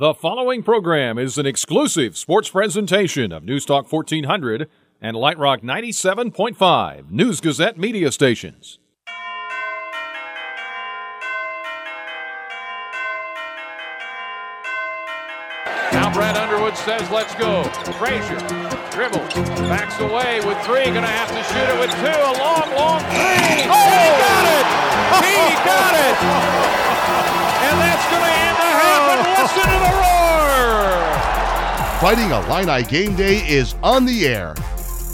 The following program is an exclusive sports presentation of News Talk 1400 and Light Rock 97.5 News Gazette media stations. Now Brad Underwood says, let's go. Frazier dribbles, backs away with three, gonna have to shoot it with two. A long, long three. Oh, he got it! He got it! And that's gonna end the half and oh. listen to the roar! Fighting Illini game day is on the air.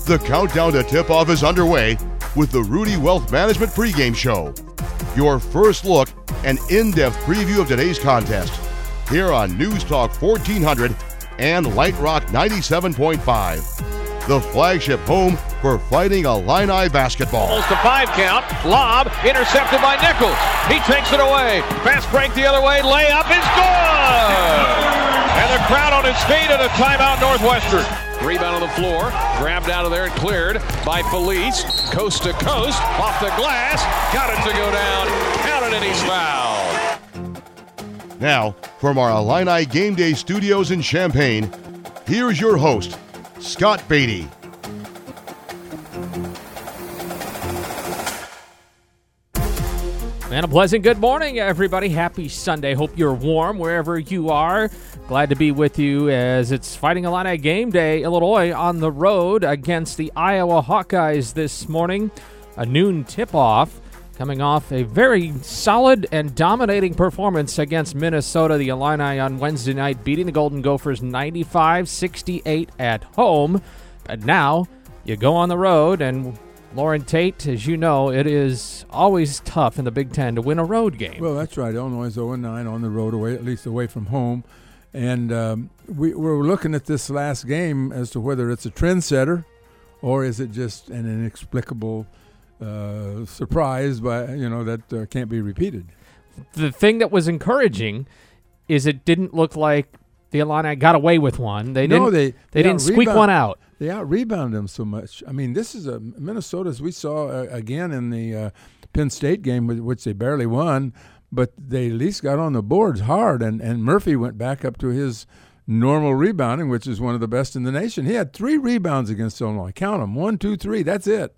The countdown to tip off is underway with the Rudy Wealth Management pregame show. Your first look and in depth preview of today's contest here on News Talk 1400 and Light Rock 97.5. The flagship home for Fighting Illini basketball. Almost a five count. Lob intercepted by Nichols. He takes it away. Fast break the other way. Layup is good. And the crowd on its feet at a timeout Northwestern. Rebound on the floor. Grabbed out of there and cleared by Feliz. Coast to coast. Off the glass. Got it to go down. Counted and he's fouled. Now, from our Illini Game Day studios in Champaign, here's your host, Scott Beatty. And a pleasant good morning, everybody. Happy Sunday. Hope you're warm wherever you are. Glad to be with you as it's Fighting Illini Game Day, Illinois on the road against the Iowa Hawkeyes this morning. A noon tip off coming off a very solid and dominating performance against Minnesota. The Illini on Wednesday night beating the Golden Gophers 95 68 at home. But now you go on the road, and Loren Tate, as you know, it is always tough in the Big Ten to win a road game. Well, that's right. Illinois is 0 9 on the road, away at least away from home. And um, we, we're looking at this last game as to whether it's a trendsetter or is it just an inexplicable uh, surprise by you know that uh, can't be repeated. The thing that was encouraging is it didn't look like the Illini got away with one. They didn't. They they, they didn't squeak one out. They out rebound them so much. I mean, this is a Minnesota as we saw uh, again in the uh, Penn State game, which they barely won, but they at least got on the boards hard. And and Murphy went back up to his normal rebounding, which is one of the best in the nation. He had three rebounds against Illinois. Count them: one, two, three. That's it.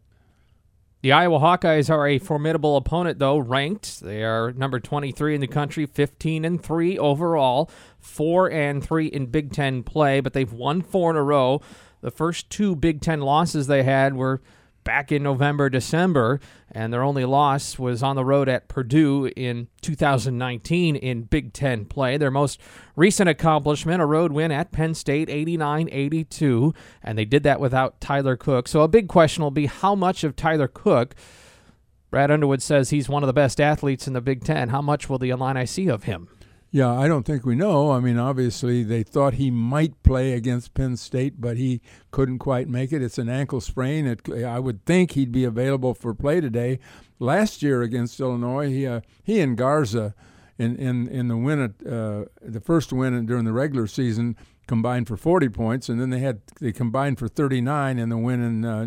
The Iowa Hawkeyes are a formidable opponent, though, ranked. They are number 23 in the country, 15 and 3 overall, 4 and 3 in Big Ten play, but they've won four in a row. The first two Big Ten losses they had were back in November, December, and their only loss was on the road at Purdue in 2019 in Big Ten play. Their most recent accomplishment, a road win at Penn State, 89 82, and they did that without Tyler Cook. So a big question will be how much of Tyler Cook. Brad Underwood says he's one of the best athletes in the Big Ten. How much will the Illini see of him? Yeah, I don't think we know. I mean, obviously they thought he might play against Penn State, but he couldn't quite make it. It's an ankle sprain. It, I would think he'd be available for play today. Last year against Illinois, he uh, he and Garza in in in the win at uh, the first win during the regular season combined for 40 points, and then they had they combined for 39 in the win in, uh,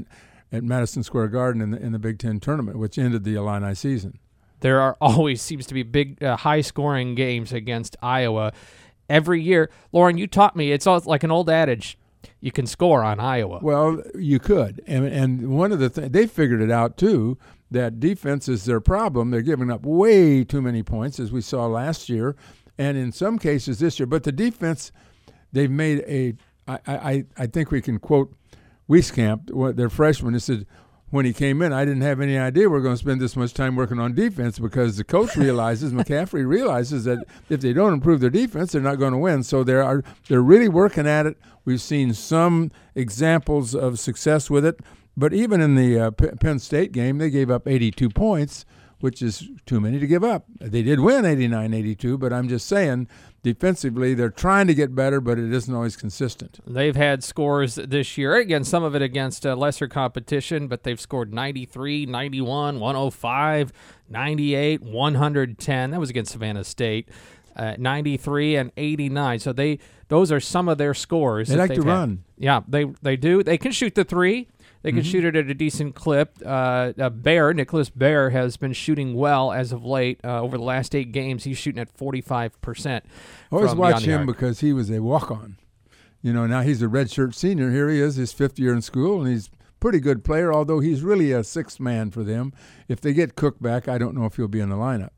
at Madison Square Garden in the in the Big Ten tournament, which ended the Illini season. There are always seems to be big, uh, high-scoring games against Iowa every year. Loren, you taught me it's all, like an old adage: you can score on Iowa. Well, you could, and and one of the things they figured it out too that defense is their problem. They're giving up way too many points, as we saw last year, and in some cases this year. But the defense, they've made a. I I I think we can quote Wieskamp, their freshman. He said. When he came in, I didn't have any idea we are going to spend this much time working on defense because the coach realizes, McCaffery realizes that if they don't improve their defense, they're not going to win. So they are they're really working at it. We've seen some examples of success with it, but even in the uh, P- Penn State game, they gave up 82 points, which is too many to give up. They did win 89-82, but I'm just saying defensively they're trying to get better, but it isn't always consistent. They've had scores this year. Again, some of it against uh, lesser competition, but they've scored 93, 91, 105, 98, 110. That was against Savannah State. Uh, 93 and 89. So they those are some of their scores. They like to had. run. Yeah, they they do. They can shoot the three. They can shoot it at a decent clip. Uh, uh, Baer, Nicholas Baer, has been shooting well as of late. Uh, over the last eight games, he's shooting at 45%. Always from watch him because he was a walk-on. You know, now he's a redshirt senior. Here he is, his fifth year in school, and he's a pretty good player. Although he's really a sixth man for them. If they get Cook back, I don't know if he'll be in the lineup.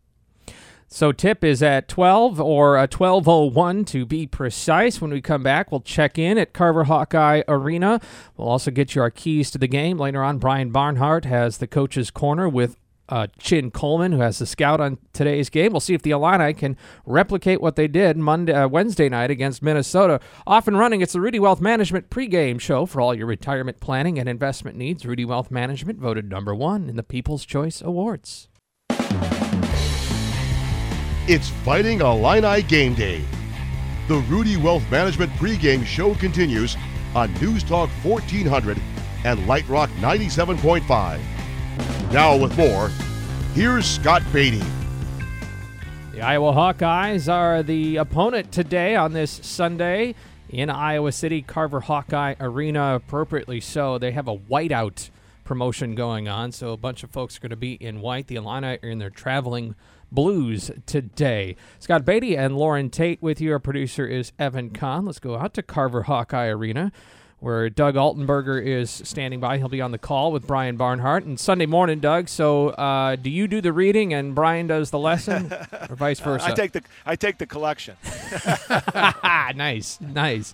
So tip is at 12 or uh, 1201 to be precise. When we come back, we'll check in at Carver Hawkeye Arena. We'll also get you our keys to the game. Later on, Brian Barnhart has the coach's corner with uh, Chin Coleman, who has the scout on today's game. We'll see if the Illini can replicate what they did Monday, uh, Wednesday night against Minnesota. Off and running, it's the Rudy Wealth Management pregame show for all your retirement planning and investment needs. Rudy Wealth Management voted number one in the People's Choice Awards. It's Fighting Illini Game Day. The Rudy Wealth Management pregame show continues on News Talk 1400 and Light Rock 97.5. Now with more, here's Scott Beatty. The Iowa Hawkeyes are the opponent today on this Sunday in Iowa City, Carver Hawkeye Arena, appropriately so. They have a whiteout promotion going on, so a bunch of folks are going to be in white. The Illini are in their traveling blues today. Scott Beatty and Loren Tate with you. Our producer is Evan Kahn. Let's go out to Carver Hawkeye Arena. Where Doug Altenberger is standing by. He'll be on the call with Brian Barnhart. And Sunday morning, Doug. So, uh, do you do the reading and Brian does the lesson, or vice versa? I take the I take the collection. Nice, nice.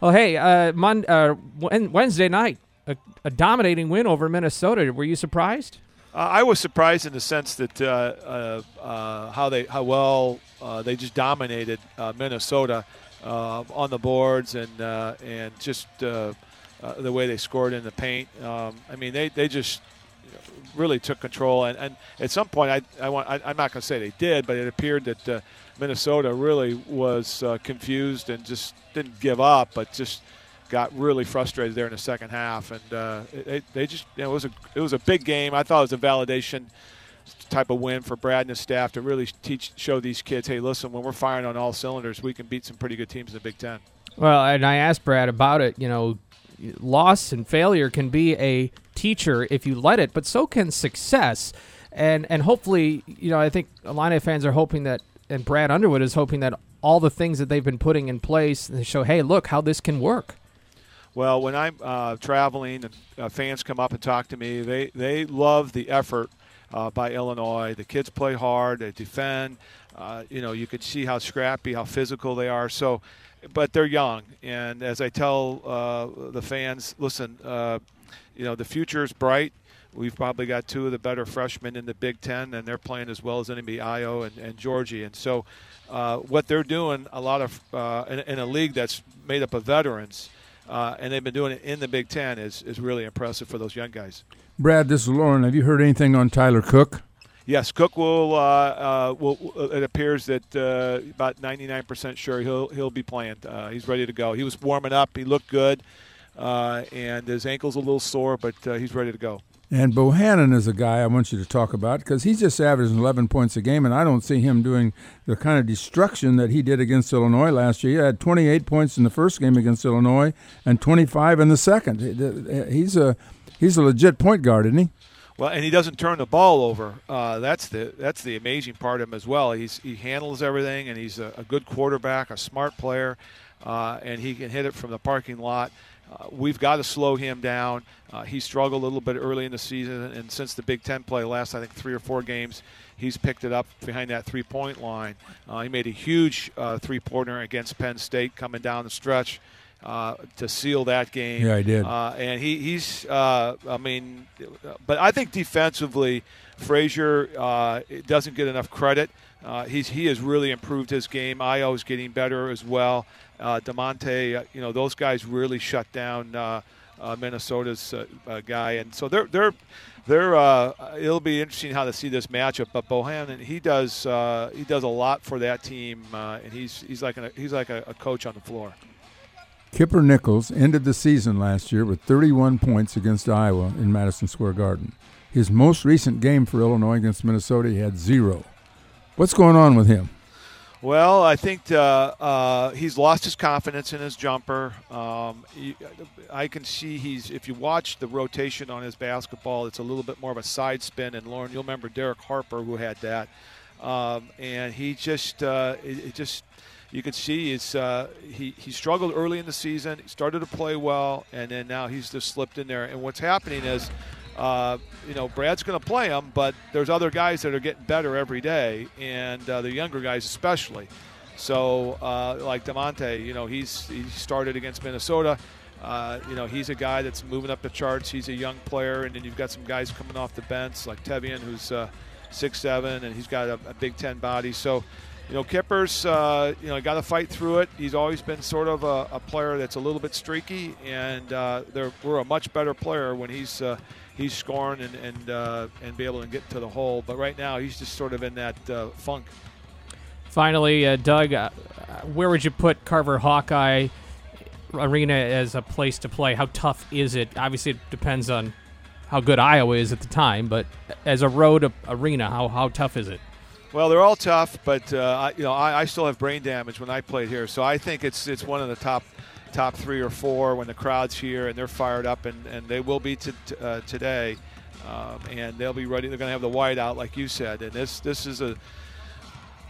Well, hey, uh, Mon- uh, Wednesday night, a, a dominating win over Minnesota. Were you surprised? Uh, I was surprised in the sense that uh, uh, uh, how they how well uh, they just dominated uh, Minnesota on the boards and and just the way they scored in the paint. Um, I mean, they, they just really took control. And, and at some point, I, I want, I, I'm not going to say they did, but it appeared that Minnesota really was confused and just didn't give up, but just got really frustrated there in the second half. And uh, they, they just, you know, it was a it was a big game. I thought it was a validation type of win for Brad and his staff to really teach show these kids, hey, listen, when we're firing on all cylinders, we can beat some pretty good teams in the Big Ten. Well, and I asked Brad about it. You know, loss and failure can be a teacher if you let it, but so can success. And and hopefully, you know, I think Illini fans are hoping that, and Brad Underwood is hoping that all the things that they've been putting in place, they show, hey, look how this can work. Well, when I'm uh, traveling and uh, fans come up and talk to me, they, they love the effort uh, by Illinois. The kids play hard, they defend. Uh, you know, you could see how scrappy, how physical they are. So, but they're young, and as I tell uh, the fans, listen, uh, you know, the future is bright. We've probably got two of the better freshmen in the Big Ten, and they're playing as well as anybody, Ayo and, and Giorgi. And so, what they're doing, a lot of in, in a league that's made up of veterans, uh, and they've been doing it in the Big Ten, is is really impressive for those young guys. Brad, this is Loren. Have you heard anything on Tyler Cook? Yes, Cook will. Uh, uh, will it appears that uh, about 99% sure he'll he'll be playing. Uh, he's ready to go. He was warming up. He looked good, uh, and his ankle's a little sore, but uh, he's ready to go. And Bohannon is a guy I want you to talk about because he's just averaging 11 points a game, and I don't see him doing the kind of destruction that he did against Illinois last year. He had 28 points in the first game against Illinois and 25 in the second. He's a he's a legit point guard, isn't he? Well, and he doesn't turn the ball over. Uh, that's the that's the amazing part of him as well. He's he handles everything, and he's a, a good quarterback, a smart player, uh, and he can hit it from the parking lot. Uh, we've got to slow him down. Uh, he struggled a little bit early in the season, and since the Big Ten play last, I think three or four games, he's picked it up behind that three-point line. Uh, he made a huge uh, three-pointer against Penn State coming down the stretch. Uh, to seal that game, Yeah, he did. Uh, and he, he's, uh, I mean, but I think defensively, Frazier uh, doesn't get enough credit. Uh, he's he has really improved his game. Ayo is getting better as well. Uh, Da'Monte, uh, you know, those guys really shut down uh, uh, Minnesota's guy, and so they're they're they're. It'll be interesting how to see this matchup. But Bohannon, he does he does a lot for that team, and he's he's like a, he's like a, a coach on the floor. Kipper Nichols ended the season last year with 31 points against Iowa in Madison Square Garden. His most recent game for Illinois against Minnesota, he had zero. What's going on with him? Well, I think uh, uh, he's lost his confidence in his jumper. Um, he, I can see he's. If you watch the rotation on his basketball, it's a little bit more of a side spin. And Loren, you'll remember Derek Harper who had that, um, and he just, uh, it, it just, you could see is uh, he he struggled early in the season. He started to play well, and then now he's just slipped in there. And what's happening is uh, you know, Brad's going to play him, but there's other guys that are getting better every day, and uh, the younger guys especially. So, uh, like Da'Monte, you know, he's he started against Minnesota. Uh, you know, he's a guy that's moving up the charts. He's a young player, and then you've got some guys coming off the bench like Tevian, who's uh, six seven, and he's got a, a Big Ten body. So, you know, Kippers, uh, you know, got to fight through it. He's always been sort of a, a player that's a little bit streaky, and we're a much better player when he's he's scoring and and uh, and be able to get to the hole. But right now, he's just sort of in that uh, funk. Finally, uh, Doug, uh, where would you put Carver Hawkeye Arena as a place to play? How tough is it? Obviously, it depends on how good Iowa is at the time, but as a road arena, how how tough is it? Well, they're all tough, but uh, you know I, I, still have brain damage when I played here, so I think it's it's one of the top top three or four when the crowd's here and they're fired up, and, and they will be uh, today. Um, and they'll be ready. They're going to have the white out, like you said. And this this is a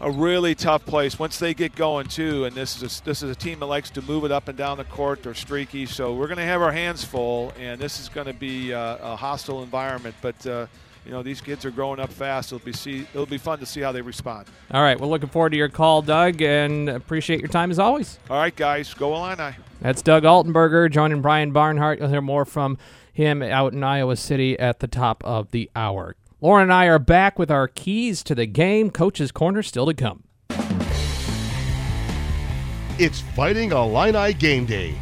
a really tough place once they get going too. And this is a, this is a team that likes to move it up and down the court. They're streaky, so we're going to have our hands full. And this is going to be uh, a hostile environment, but. Uh, you know these kids are growing up fast. It'll be see it'll be fun to see how they respond. All right, we're looking forward to your call, Doug, and appreciate your time as always. All right, guys, go Illini. That's Doug Altenberger joining Brian Barnhart. You'll hear more from him out in Iowa City at the top of the hour. Loren and I are back with our keys to the game. Coach's Corner still to come. It's Fighting Illini Game Day.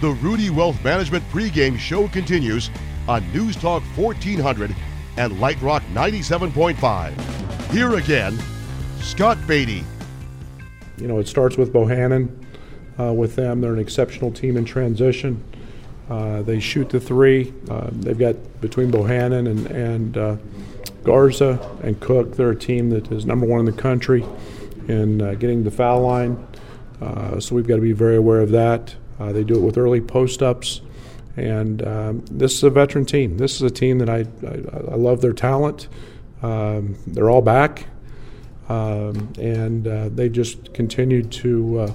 The Rudy Wealth Management pregame show continues on News Talk 1400 and Light Rock 97.5. Here again, Scott Beatty. You know, it starts with Bohannon. Uh, with them, they're an exceptional team in transition. Uh, they shoot the three. Uh, they've got between Bohannon and, and uh, Garza and Cook, they're a team that is number one in the country in uh, getting the foul line. Uh, so we've got to be very aware of that. they do it with early post ups. And um, this is a veteran team. This is a team that I, I, I love their talent. Um, they're all back. Um, and uh, they just continued to uh,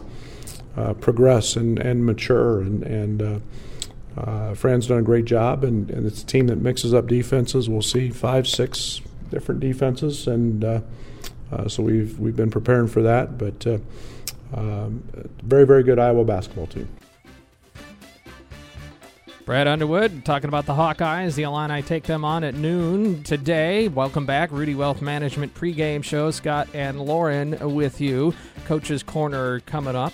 uh, progress and, and mature. And, and uh, uh, Fran's done a great job, and, and, it's a team that mixes up defenses. We'll see five, six different defenses, and uh, uh, so we've we've been preparing for that. But um, very, very good Iowa basketball team. Brad Underwood talking about the Hawkeyes. The Illini take them on at noon today. Welcome back. Rudy Wealth Management pregame show. Scott and Loren with you. Coach's Corner coming up.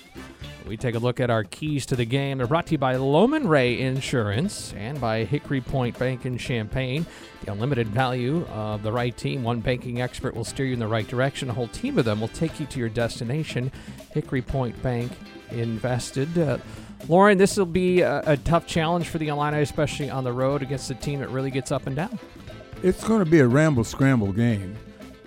We take a look at our keys to the game. They're brought to you by Loman Ray Insurance and by Hickory Point Bank in Champaign. The unlimited value of the right team. One banking expert will steer you in the right direction. A whole team of them will take you to your destination. Hickory Point Bank invested. Uh, Loren, this will be a, a, tough challenge for the Illini, especially on the road against a team that really gets up and down. It's going to be a ramble scramble game,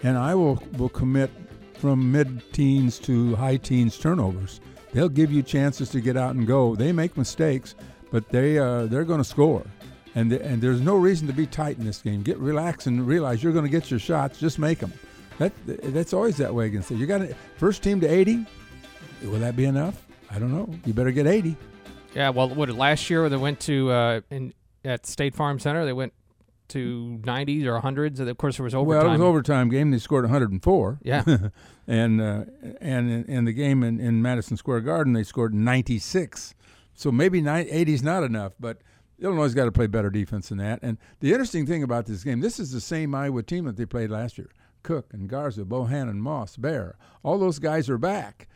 and I will will commit from mid teens to high teens turnovers. They'll give you chances to get out and go. They make mistakes, but they uh, they're going to score, and and there's no reason to be tight in this game. Get relaxed and realize you're going to get your shots. Just make them. That that's always that way against it. You got. First team to 80. Will that be enough? I don't know. You better get 80. Yeah, well, what last year they went to uh, in at State Farm Center, they went to 90s or 100s. Of course, there was overtime. Well, it was overtime game. They scored 104. Yeah, and uh, and in, in, the game in, in Madison Square Garden, they scored 96. So maybe 80 is not enough, but Illinois has got to play better defense than that. And the interesting thing about this game, this is the same Iowa team that they played last year. Cook and Garza, Bohannon, Moss, Baer, all those guys are back.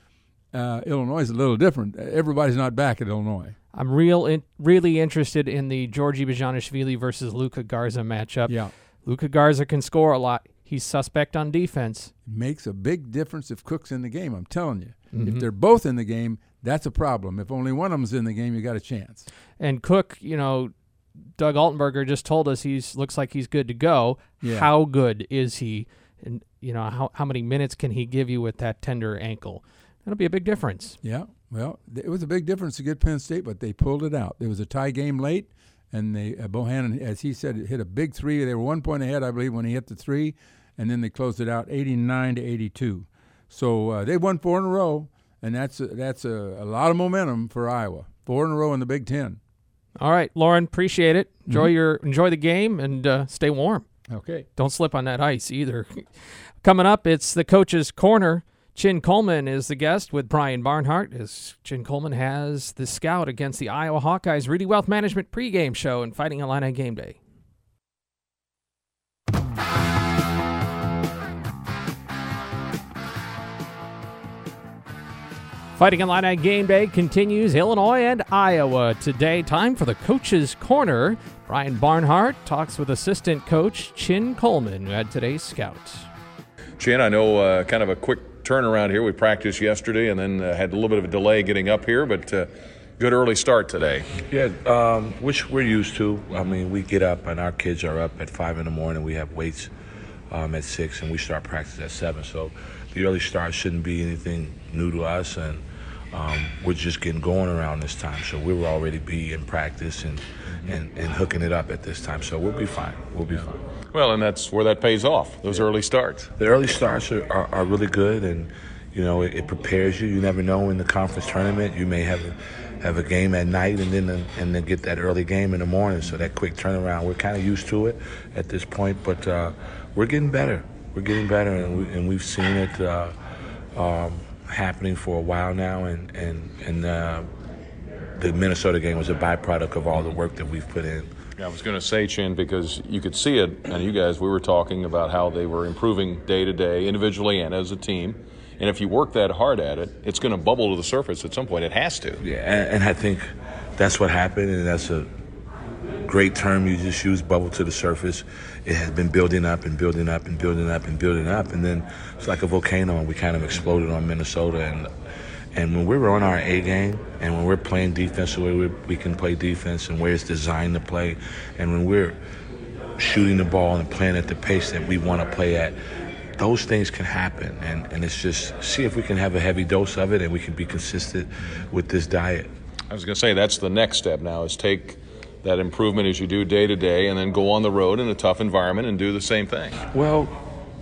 Uh, Illinois is a little different. Everybody's not back at Illinois. I'm real, in, really interested in the Giorgi Bezhanishvili versus Luka Garza matchup. Yeah, Luka Garza can score a lot. He's suspect on defense. Makes a big difference if Cook's in the game. I'm telling you. Mm-hmm. If they're both in the game, that's a problem. If only one of them's in the game, you got a chance. And Cook, you know, Doug Altenberger just told us he's looks like he's good to go. Yeah. How good is he? and you know how how many minutes can he give you with that tender ankle? That'll be a big difference. Yeah, well, it was a big difference to get Penn State, but they pulled it out. There was a tie game late, and they uh, Bohannon, as he said, hit a big three. They were one point ahead, I believe, when he hit the three, and then they closed it out, 89 to 82. So uh, they won four in a row, and that's a, that's a, a lot of momentum for Iowa. Four in a row in the Big Ten. All right, Loren, appreciate it. Enjoy mm-hmm. your enjoy the game and uh, stay warm. Okay. Don't slip on that ice either. Coming up, it's the coach's corner. Chin Coleman is the guest with Brian Barnhart as Chin Coleman has the scout against the Iowa Hawkeyes Rudy Wealth Management pregame show and Fighting Illini game day. Fighting Illini game day continues Illinois and Iowa today. Time for the coach's corner. Brian Barnhart talks with assistant coach Chin Coleman, who had today's scout. Chin, I know uh, kind of a quick turnaround here. We practiced yesterday and then uh, had a little bit of a delay getting up here, but uh, good early start today. Yeah, um, which we're used to. I mean, we get up and our kids are up at five in the morning. We have weights um, at six, and we start practice at seven. So the early start shouldn't be anything new to us, and um, we're just getting going around this time. So we will already be in practice and, and, and hooking it up at this time. So we'll be fine. We'll be fine. Well, and that's where that pays off. Those early starts. The early starts are, are, are really good, and you know it, it, prepares you. You never know in the conference tournament you may have a, have a game at night and then and then get that early game in the morning. So that quick turnaround, we're kind of used to it at this point, but uh, we're getting better. We're getting better, and, we, we've seen it uh, um, happening for a while now, and and and. Uh, the Minnesota game was a byproduct of all the work that we've put in. I was going to say, Chin, because you could see it, and you guys, we were talking about how they were improving day to day, individually and as a team. And if you work that hard at it, it's going to bubble to the surface at some point. It has to. Yeah, and, and I think that's what happened, and that's a great term you just used, bubble to the surface. It has been building up and building up and building up and building up, and then it's like a volcano, and we kind of exploded on Minnesota. And and when we're on our A game and when we're playing defense the way we, we can play defense and where it's designed to play, and when we're shooting the ball and playing at the pace that we want to play at, those things can happen. And, and it's just see if we can have a heavy dose of it and we can be consistent with this diet. I was going to say that's the next step now is take that improvement as you do day to day and then go on the road in a tough environment and do the same thing. Well,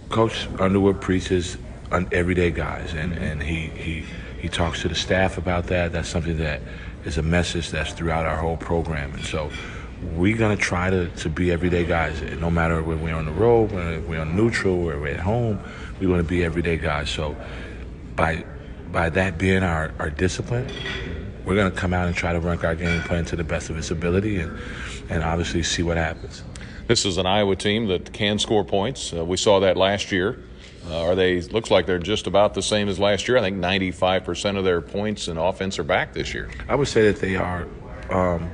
Coach Underwood preaches on everyday guys, and, and he, he he talks to the staff about that. That's something that is a message that's throughout our whole program. And so we're going to try to, to be everyday guys. No matter when we're on the road, when we're on neutral, or we're at home, we want to be everyday guys. So by by that being our, our discipline, we're going to come out and try to run our game plan to the best of its ability and, and obviously see what happens. This is an Iowa team that can score points. Uh, we saw that last year. Uh, are they? Looks like they're just about the same as last year. I think 95% of their points in offense are back this year. I would say that they are um,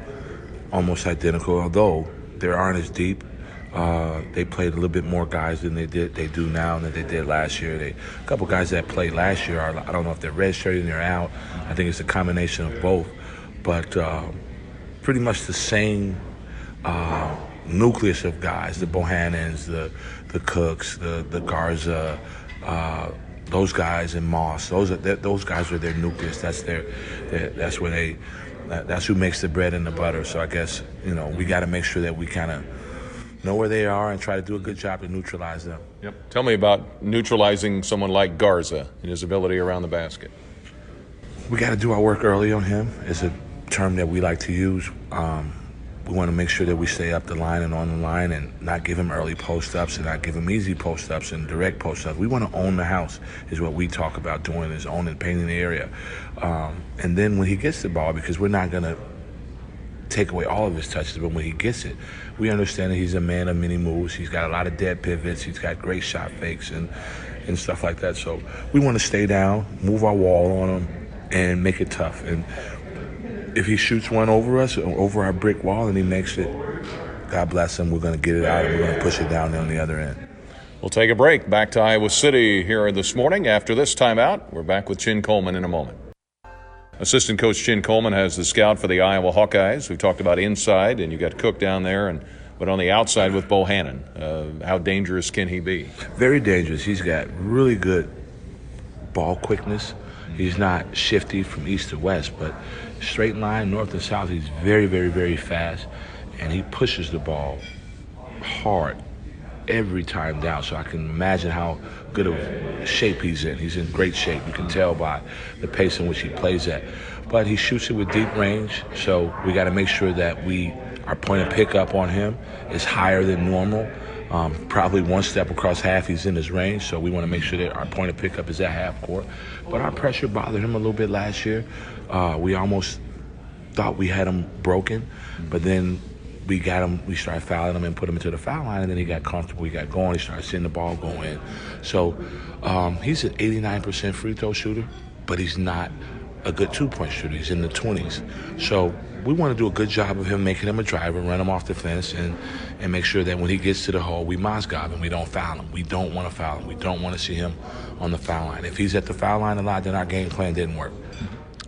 almost identical, although they aren't as deep. Uh, they played a little bit more guys than they did. They do now than they did last year. They a couple guys that played last year are. I don't know if they're redshirting or out. I think it's a combination of both, but uh, pretty much the same uh, nucleus of guys. The Bohannons, the the Cooks, the the Garza, uh, those guys and Moss. Those are those guys are their nucleus. That's their, their that's where they that's who makes the bread and the butter. So I guess you know we got to make sure that we kind of know where they are and try to do a good job to neutralize them. Yep. Tell me about neutralizing someone like Garza and his ability around the basket. We got to do our work early on him. It's a term that we like to use. Um, we want to make sure that we stay up the line and on the line and not give him early post ups and not give him easy post ups and direct post ups. We want to own the house, is what we talk about doing, is owning, painting the area. Um, and then when he gets the ball, because we're not going to take away all of his touches, but when he gets it, we understand that he's a man of many moves. He's got a lot of dead pivots. He's got great shot fakes and, and stuff like that. So we want to stay down, move our wall on him, and make it tough. And if he shoots one over us, over our brick wall, and he makes it, God bless him. We're going to get it out and we're going to push it down on the other end. We'll take a break. Back to Iowa City here this morning. After this timeout, we're back with Chin Coleman in a moment. Assistant coach Chin Coleman has the scout for the Iowa Hawkeyes. We've talked about inside, and you got Cook down there, and But on the outside with Bohannon, uh, how dangerous can he be? Very dangerous. He's got really good ball quickness. He's not shifty from east to west, but straight line, north and south, he's very, very, very fast. And he pushes the ball hard every time down. So I can imagine how good of shape he's in. He's in great shape. You can tell by the pace in which he plays at. But he shoots it with deep range, so we got to make sure that we our point of pickup on him is higher than normal. Um, probably one step across half, he's in his range, so we want to make sure that our point of pickup is at half court. But our pressure bothered him a little bit last year. Uh, we almost thought we had him broken, but then we got him, we started fouling him and put him into the foul line, and then he got comfortable. He got going. He started seeing the ball go in. So um, he's an 89% free throw shooter, but he's not a good two point shooter. He's in the 20s. So we want to do a good job of him making him a driver, run him off the fence, and, and make sure that when he gets to the hole, we Mozgov him. We don't foul him. We don't want to foul him. We don't want to see him on the foul line. If he's at the foul line a lot, then our game plan didn't work.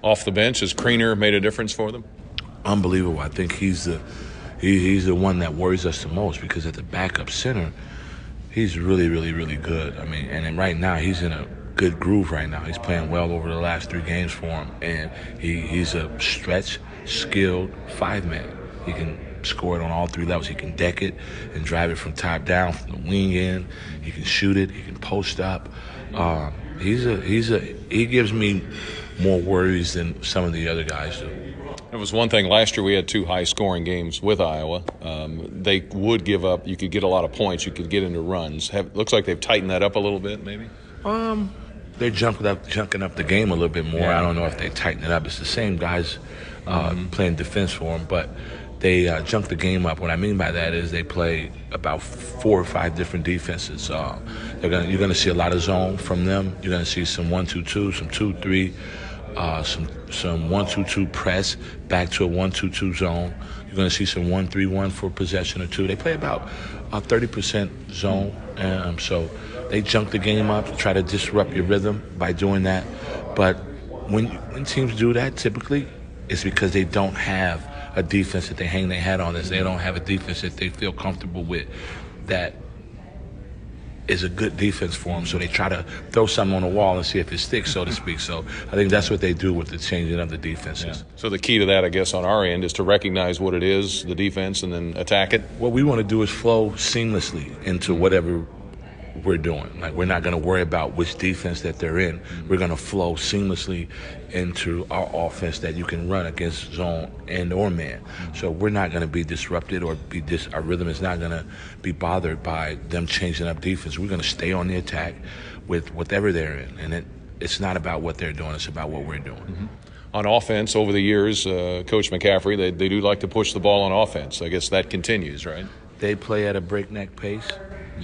Off the bench, has Kriener made a difference for them? Unbelievable. I think he's the he, he's the one that worries us the most because at the backup center, he's really, really, really good. I mean, and right now he's in a good groove right now. He's playing well over the last three games for him, and he, he's a stretch, skilled five man. He can score it on all three levels. He can deck it and drive it from top down, from the wing in. He can shoot it. He can post up. Uh, he's a he's a he gives me more worries than some of the other guys do. It was one thing last year we had two high scoring games with Iowa. Um, they would give up. You could get a lot of points. You could get into runs. Have, looks like they've tightened that up a little bit, maybe. Um, they're jumping up, junking up the game a little bit more. Yeah. I don't know if they tighten it up. It's the same guys uh, mm-hmm. playing defense for them, but they uh, junk the game up. What I mean by that is they play about four or five different defenses. Uh, they're gonna, you're going to see a lot of zone from them. You're going to see some one two two, some two three uh, some some one two two press back to a one two two zone. You're going to see some one three one for possession or two. They play about a thirty percent zone, um, so they junk the game up to try to disrupt your rhythm by doing that. But when when teams do that, typically it's because they don't have a defense that they hang their hat on. This they don't have a defense that they feel comfortable with that is a good defense for them. So they try to throw something on the wall and see if it sticks, so to speak. So I think that's what they do with the changing of the defenses. Yeah. So the key to that, I guess, on our end is to recognize what it is, the defense, and then attack it. What we want to do is flow seamlessly into whatever we're doing. Like we're not going to worry about which defense that they're in. Mm-hmm. We're going to flow seamlessly into our offense that you can run against zone and or man. Mm-hmm. So we're not going to be disrupted or be dis- our rhythm is not going to be bothered by them changing up defense. We're going to stay on the attack with whatever they're in, and it, it's not about what they're doing. It's about what we're doing. Mm-hmm. On offense, over the years, uh, Coach McCaffery, they, they do like to push the ball on offense. I guess that continues, right? They play at a breakneck pace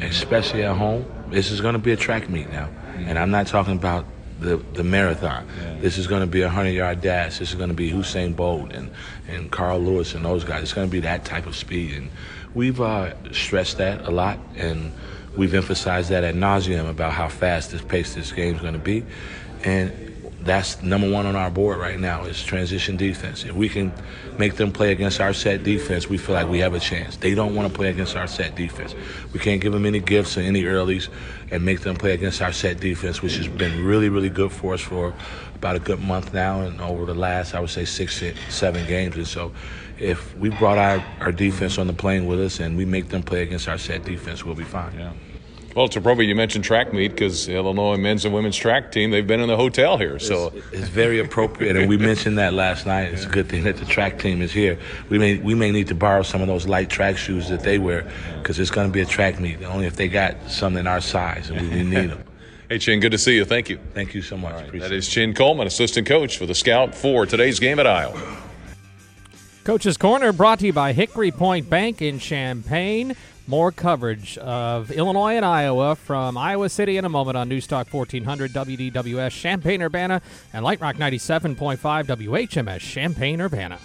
especially at home. This is going to be a track meet now, and I'm not talking about the the marathon. Yeah. This is going to be a hundred yard dash. This is going to be Usain Bolt and and Carl Lewis and those guys. It's going to be that type of speed, and we've uh, stressed that a lot, and we've emphasized that at nauseum about how fast this pace this game is going to be, and that's number one on our board right now is transition defense. If we can make them play against our set defense, we feel like we have a chance. They don't want to play against our set defense. We can't give them any gifts or any earlys and make them play against our set defense, which has been really, really good for us for about a good month now and over the last, I would say, six, seven games. And so if we brought our, our defense on the plane with us and we make them play against our set defense, we'll be fine. Yeah. Well, it's appropriate you mentioned track meet because Illinois men's and women's track team they've been in the hotel here, so it's, it's very appropriate. and we mentioned that last night. It's a good thing that the track team is here. We may we may need to borrow some of those light track shoes that they wear because it's going to be a track meet. Only if they got something our size, and we, we need them. Hey, Chin, good to see you. Thank you. Thank you so much. Right, that is Chin Coleman, assistant coach for the Scout for today's game at Iowa. Coach's Corner brought to you by Hickory Point Bank in Champaign. More coverage of Illinois and Iowa from Iowa City in a moment on Newstalk 1400 WDWS Champaign Urbana and Light Rock 97.5 WHMS Champaign Urbana.